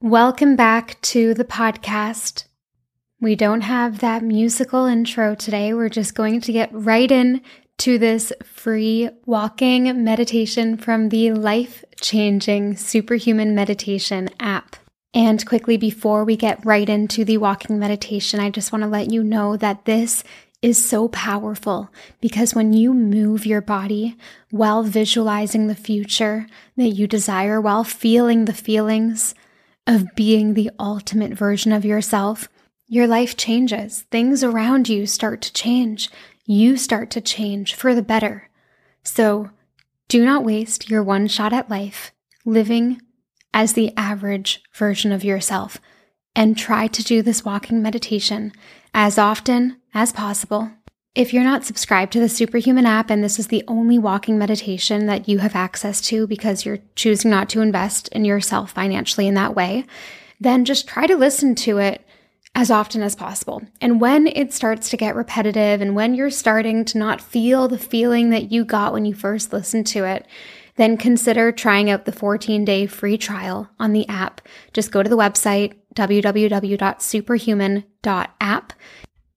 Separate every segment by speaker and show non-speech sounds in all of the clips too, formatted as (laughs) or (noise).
Speaker 1: Welcome back to the podcast. We don't have that musical intro today. We're just going to get right in to this free walking meditation from the life changing superhuman meditation app. And quickly before we get right into the walking meditation, I just want to let you know that this is so powerful because when you move your body while visualizing the future that you desire, while feeling the feelings of being the ultimate version of yourself, your life changes. Things around you start to change. You start to change for the better. So do not waste your one shot at life living as the average version of yourself and try to do this walking meditation as often as possible. If you're not subscribed to the Superhuman app and this is the only walking meditation that you have access to because you're choosing not to invest in yourself financially in that way, then just try to listen to it as often as possible. And when it starts to get repetitive and when you're starting to not feel the feeling that you got when you first listened to it, then consider trying out the 14 day free trial on the app. Just go to the website www.superhuman.app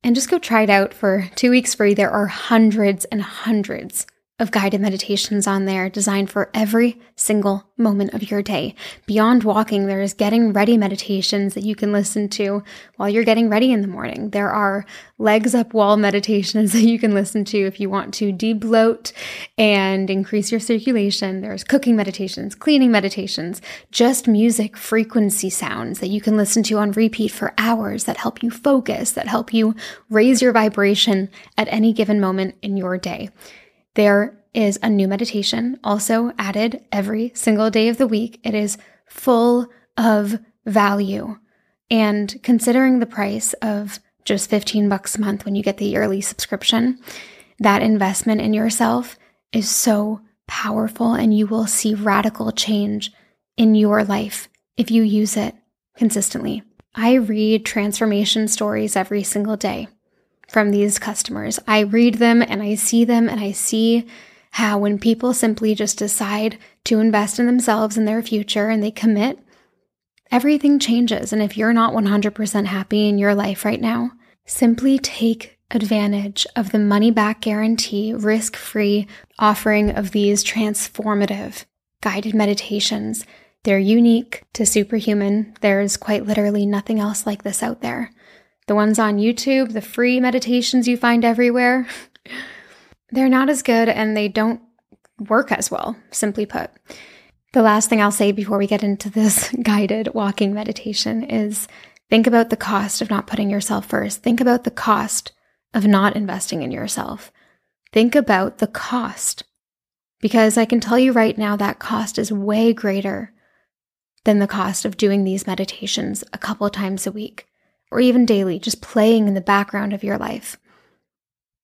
Speaker 1: and just go try it out for two weeks free. There are hundreds and hundreds of guided meditations on there designed for every single moment of your day. Beyond walking, there's getting ready meditations that you can listen to while you're getting ready in the morning. There are legs up wall meditations (laughs) that you can listen to if you want to debloat and increase your circulation. There's cooking meditations, cleaning meditations, just music frequency sounds that you can listen to on repeat for hours that help you focus, that help you raise your vibration at any given moment in your day. There is a new meditation also added every single day of the week. It is full of value. And considering the price of just 15 bucks a month when you get the yearly subscription, that investment in yourself is so powerful and you will see radical change in your life if you use it consistently. I read transformation stories every single day from these customers. I read them and I see them and I see how when people simply just decide to invest in themselves and their future and they commit, everything changes. And if you're not 100% happy in your life right now, simply take advantage of the money back guarantee, risk free offering of these transformative guided meditations. They're unique to superhuman. There's quite literally nothing else like this out there. The ones on YouTube, the free meditations you find everywhere, (laughs) they're not as good and they don't work as well, simply put. The last thing I'll say before we get into this (laughs) guided walking meditation is think about the cost of not putting yourself first. Think about the cost of not investing in yourself. Think about the cost because I can tell you right now that cost is way greater than the cost of doing these meditations a couple times a week or even daily, just playing in the background of your life.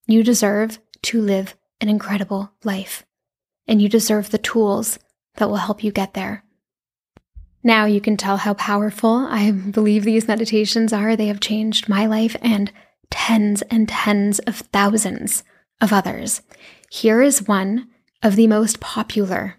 Speaker 1: You deserve to live an incredible life, and you deserve the tools that will help you get there. Now you can tell how powerful I believe these meditations are. They have changed my life and tens and tens of thousands of others. Here is one of the most popular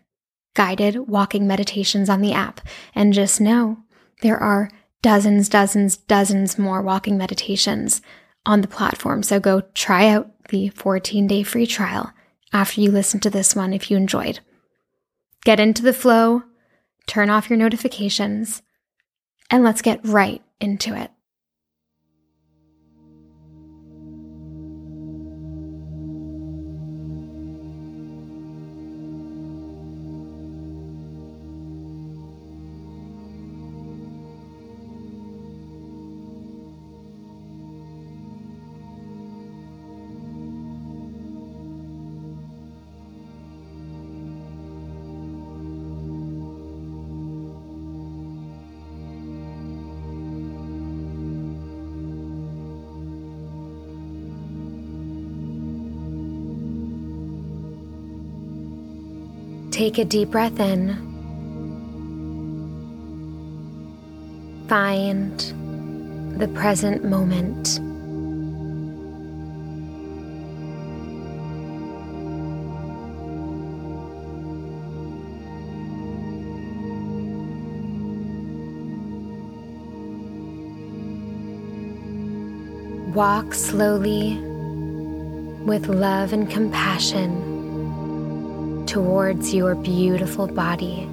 Speaker 1: guided walking meditations on the app. And just know there are dozens, dozens, dozens more walking meditations on the platform. So go try out the 14 day free trial after you listen to this one if you enjoyed. Get into the flow, turn off your notifications, and let's get right into it. Take a deep breath in. Find the present moment. Walk slowly with love and compassion towards your beautiful body.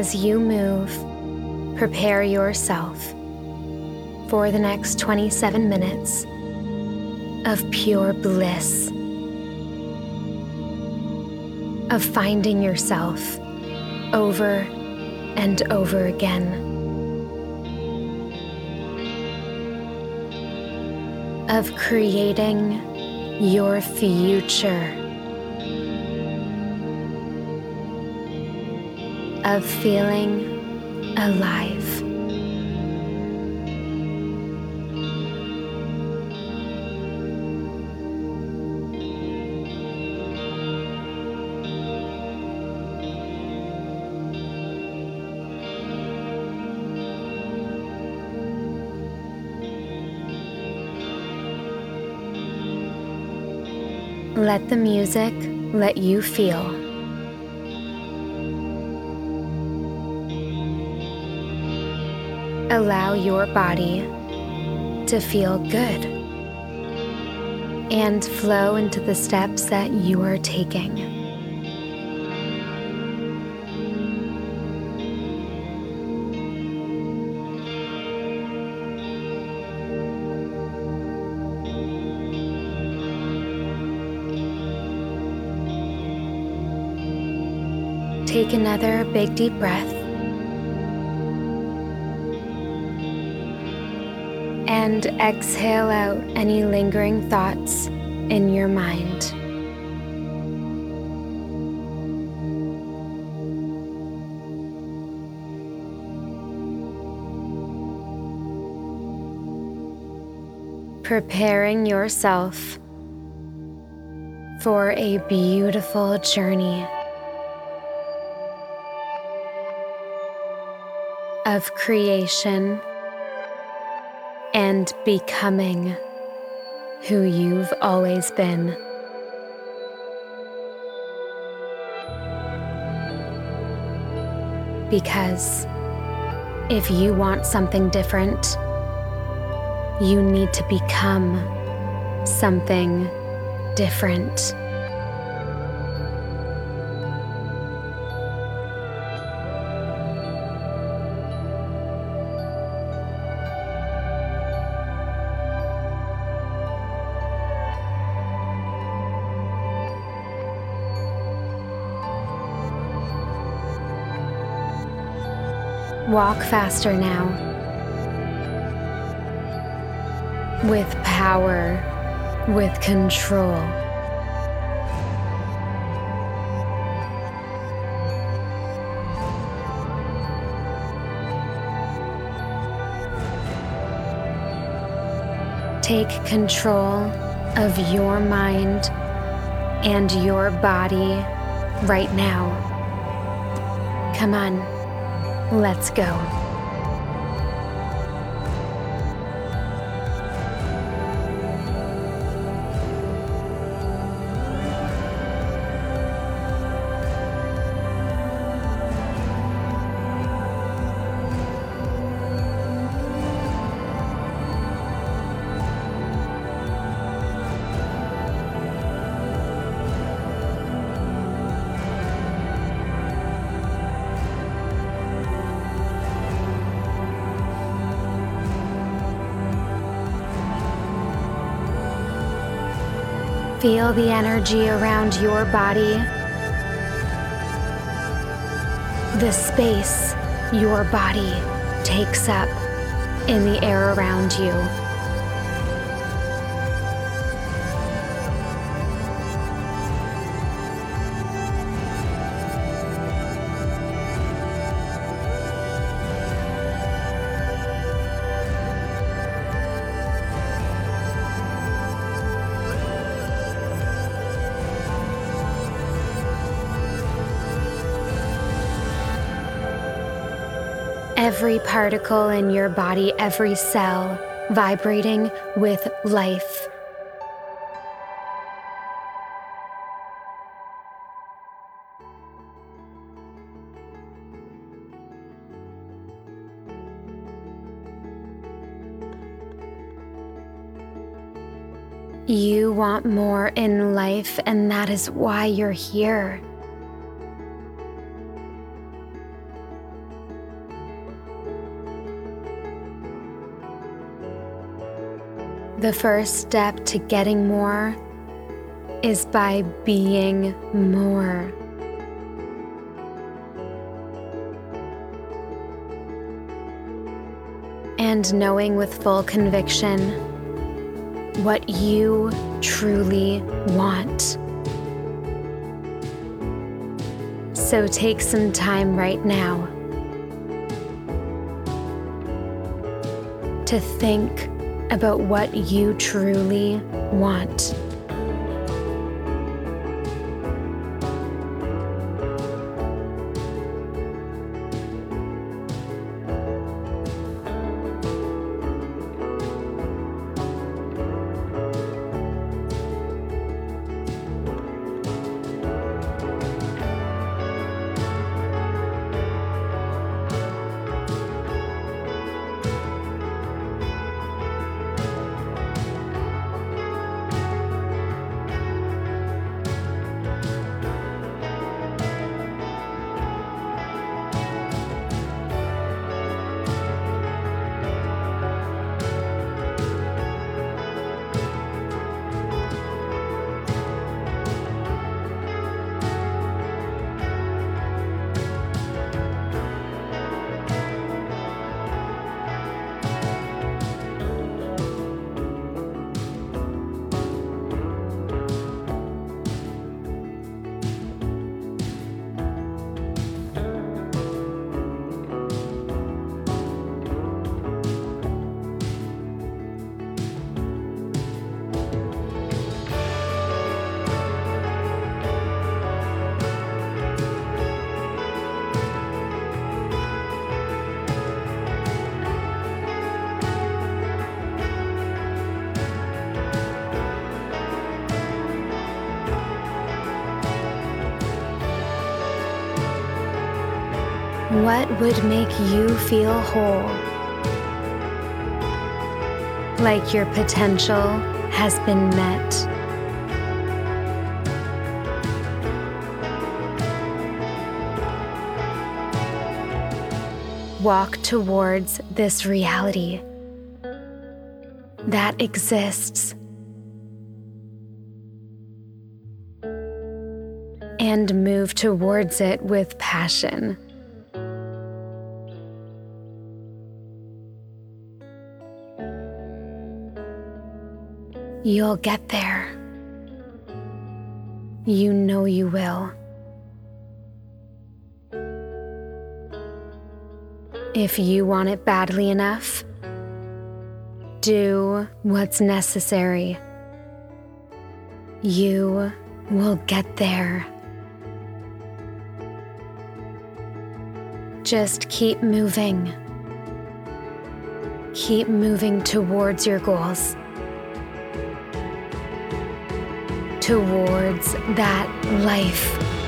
Speaker 1: As you move, prepare yourself for the next 27 minutes of pure bliss, of finding yourself over and over again. Of creating your future. Of feeling alive. Let the music let you feel. Allow your body to feel good and flow into the steps that you are taking. Take another big deep breath. And exhale out any lingering thoughts in your mind. Preparing yourself for a beautiful journey of creation and becoming who you've always been. Because if you want something different, you need to become something different. Walk faster now. With power, with control. Take control of your mind and your body right now. Come on. Let's go. Feel the energy around your body, the space your body takes up in the air around you. Every particle in your body, every cell vibrating with life. You want more in life, and that is why you're here. The first step to getting more is by being more. And knowing with full conviction what you truly want. So take some time right now to think about what you truly want. Would make you feel whole? Like your potential has been met. Walk towards this reality that exists. And move towards it with passion. You'll get there. You know you will. If you want it badly enough, do what's necessary. You will get there. Just keep moving. Keep moving towards your goals. Towards that life.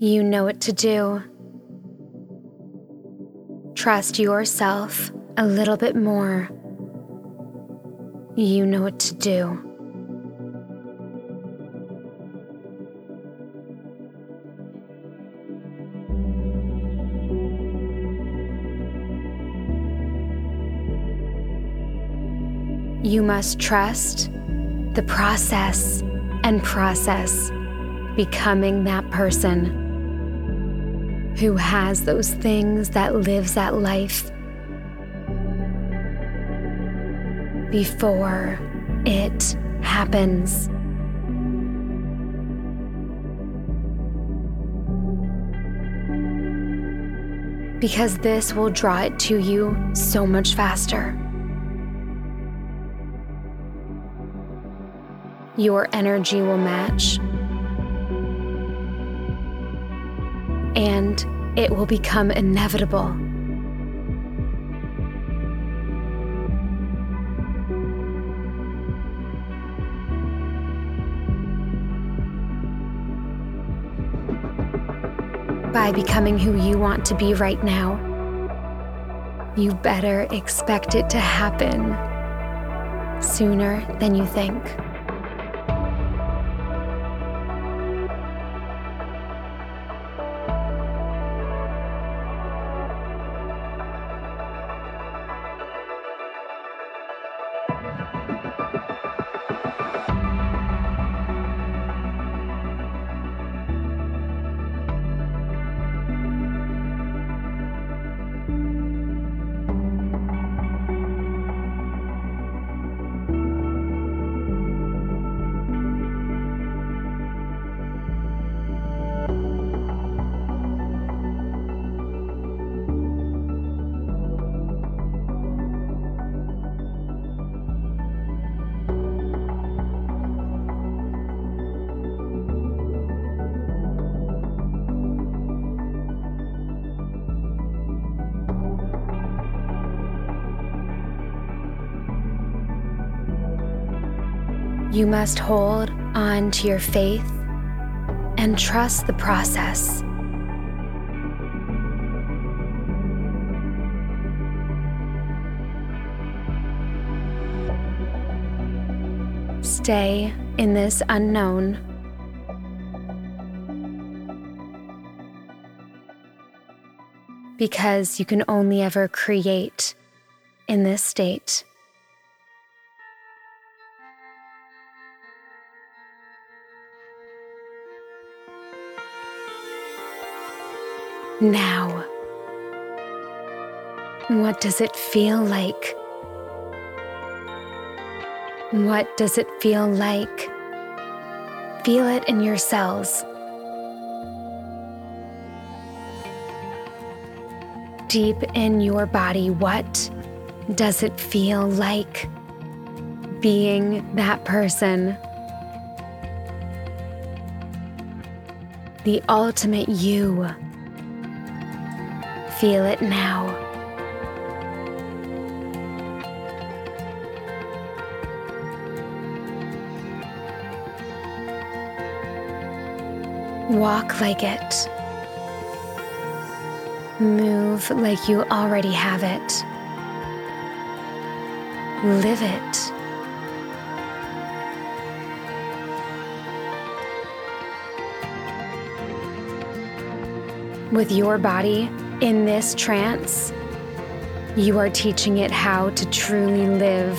Speaker 1: You know what to do. trust yourself a little bit more, you know what to do. You must trust the process and process becoming that person who has those things that lives that life before it happens. Because this will draw it to you so much faster. Your energy will match. And it will become inevitable. by becoming who you want to be right now, you better expect it to happen sooner than you think. You must hold on to your faith and trust the process. Stay in this unknown. Because you can only ever create in this state. Now, what does it feel like? What does it feel like? Feel it in your cells. Deep in your body, what does it feel like being that person? The ultimate you. Feel it now. Walk like it. Move like you already have it. Live it. With your body, in this trance, you are teaching it how to truly live.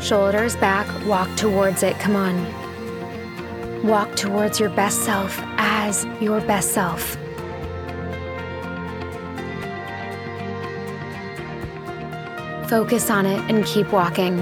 Speaker 1: Shoulders back, walk towards it. Come on. Walk towards your best self as your best self. Focus on it and keep walking.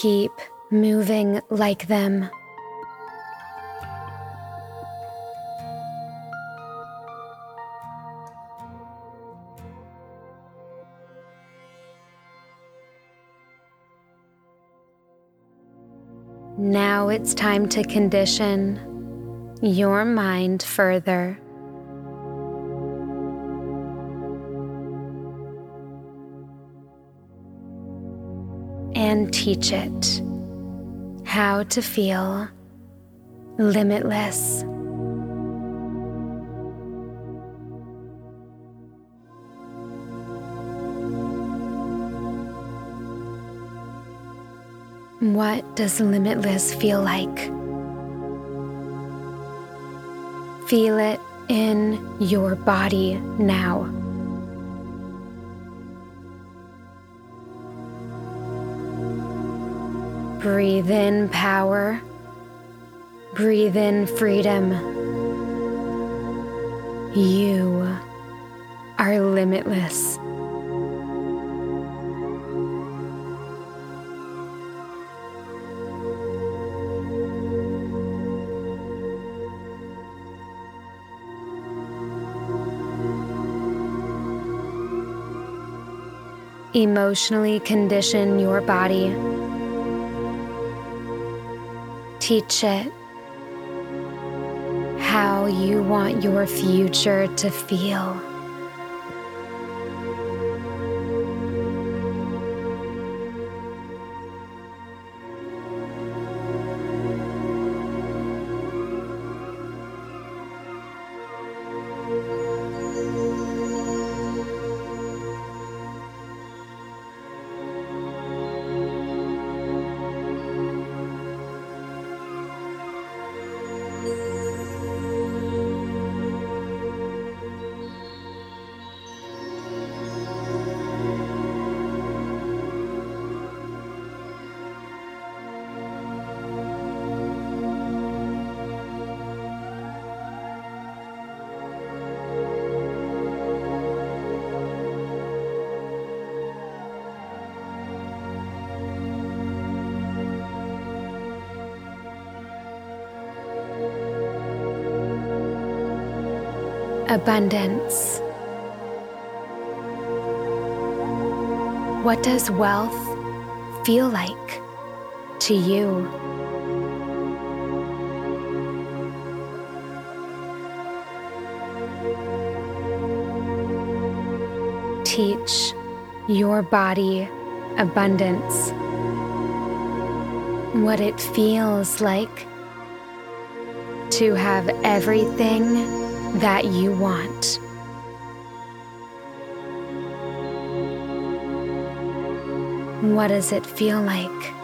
Speaker 1: Keep moving like them. Now it's time to condition your mind further. Teach it how to feel limitless. What does limitless feel like? Feel it in your body now. Breathe in power. Breathe in freedom. You are limitless. Emotionally condition your body. Teach it how you want your future to feel. Abundance. What does wealth feel like to you? Teach your body abundance. What it feels like to have everything that you want. What does it feel like?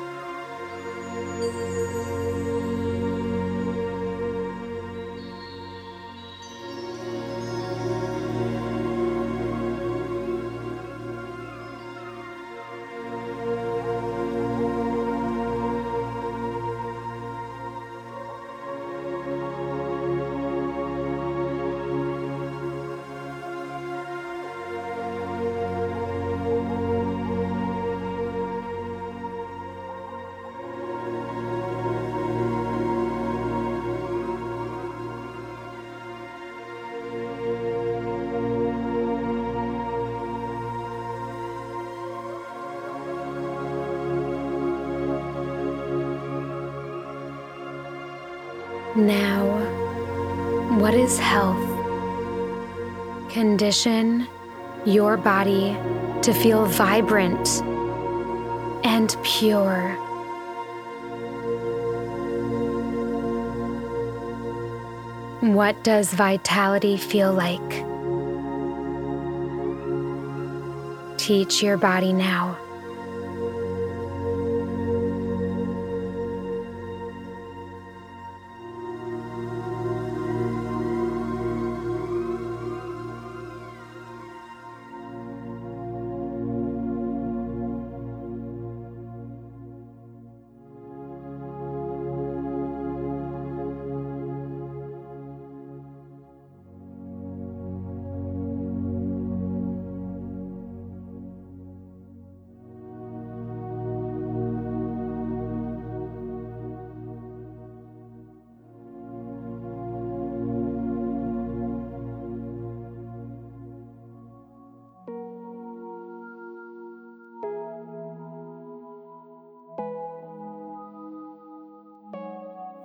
Speaker 1: What is health? Condition your body to feel vibrant and pure. What does vitality feel like? Teach your body now.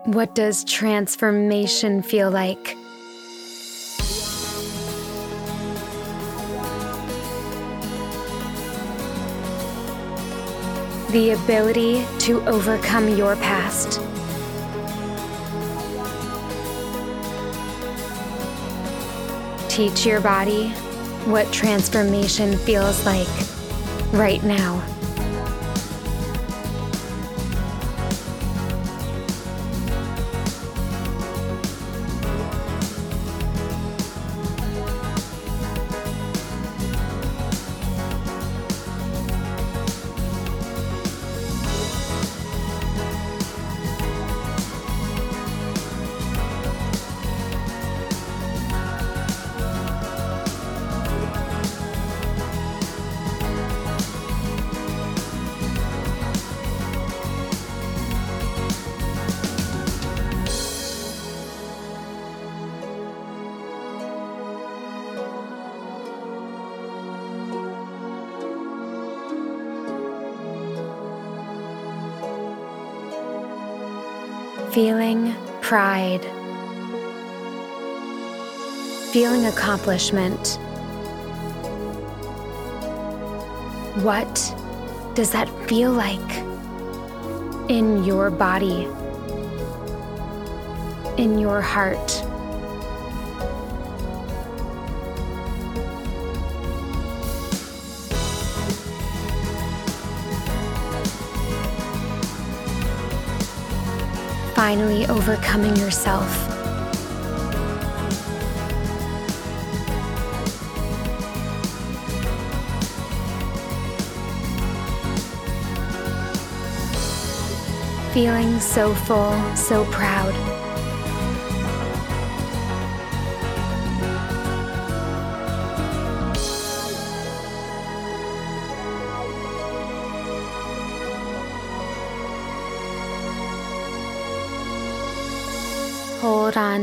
Speaker 1: What does transformation feel like? The ability to overcome your past. Teach your body what transformation feels like right now. Feeling pride, feeling accomplishment. What does that feel like in your body, in your heart? Finally overcoming yourself. Feeling so full, so proud.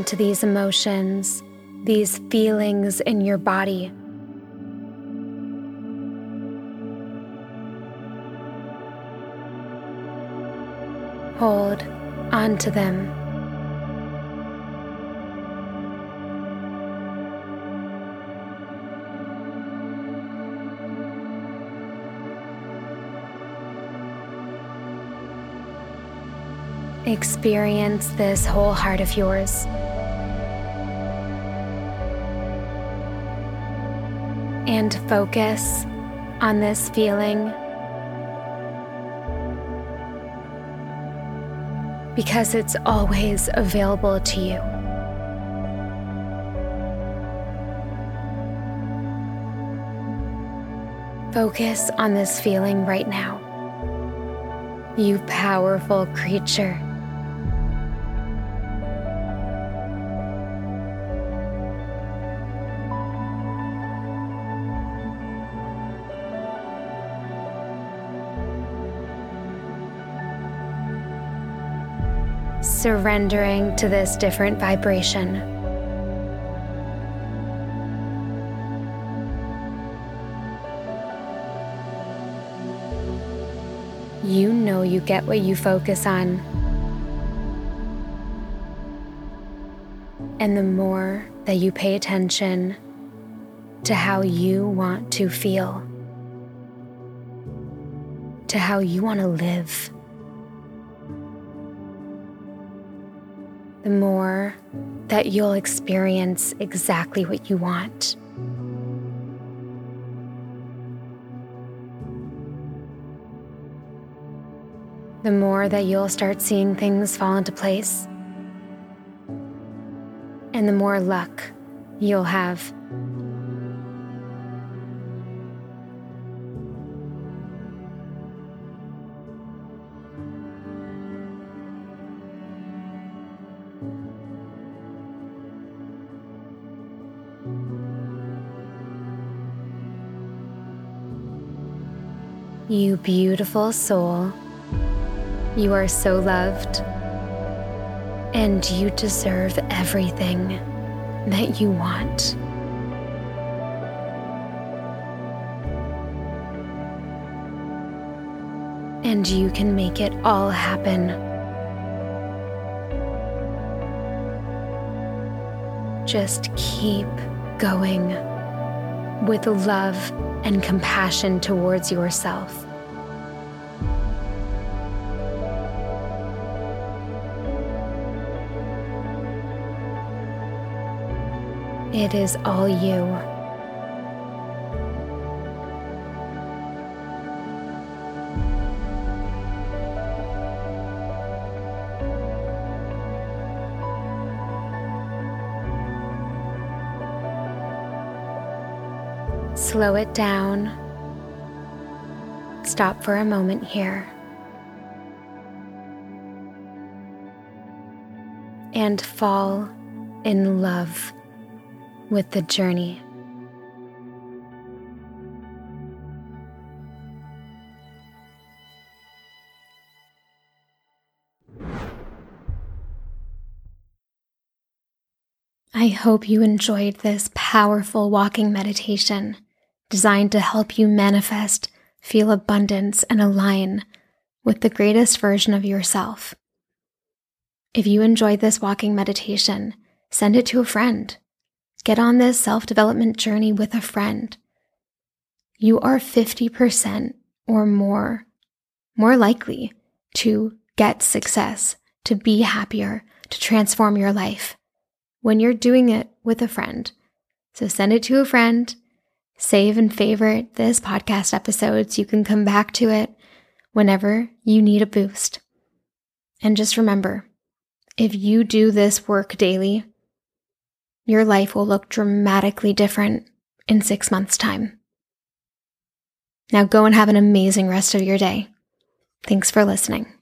Speaker 1: To these emotions, these feelings in your body. Hold on to them. Experience this whole heart of yours. And focus on this feeling because it's always available to you. Focus on this feeling right now. You powerful creature. Surrendering to this different vibration. You know you get what you focus on. And the more that you pay attention to how you want to feel, to how you want to live. The more that you'll experience exactly what you want. The more that you'll start seeing things fall into place, and the more luck you'll have. Beautiful soul, you are so loved, and you deserve everything that you want. And you can make it all happen. just keep going with love and compassion towards yourself. It is all you. Slow it down. Stop for a moment here. And fall in love with the journey. I hope you enjoyed this powerful walking meditation designed to help you manifest, feel abundance, and align with the greatest version of yourself. If you enjoyed this walking meditation, send it to a friend Get on this self development journey with a friend. You are 50% or more more likely to get success, to be happier, to transform your life when you're doing it with a friend. So send it to a friend, save and favorite this podcast episode so you can come back to it whenever you need a boost. And just remember if you do this work daily, your life will look dramatically different in six months' time. Now go and have an amazing rest of your day. Thanks for listening.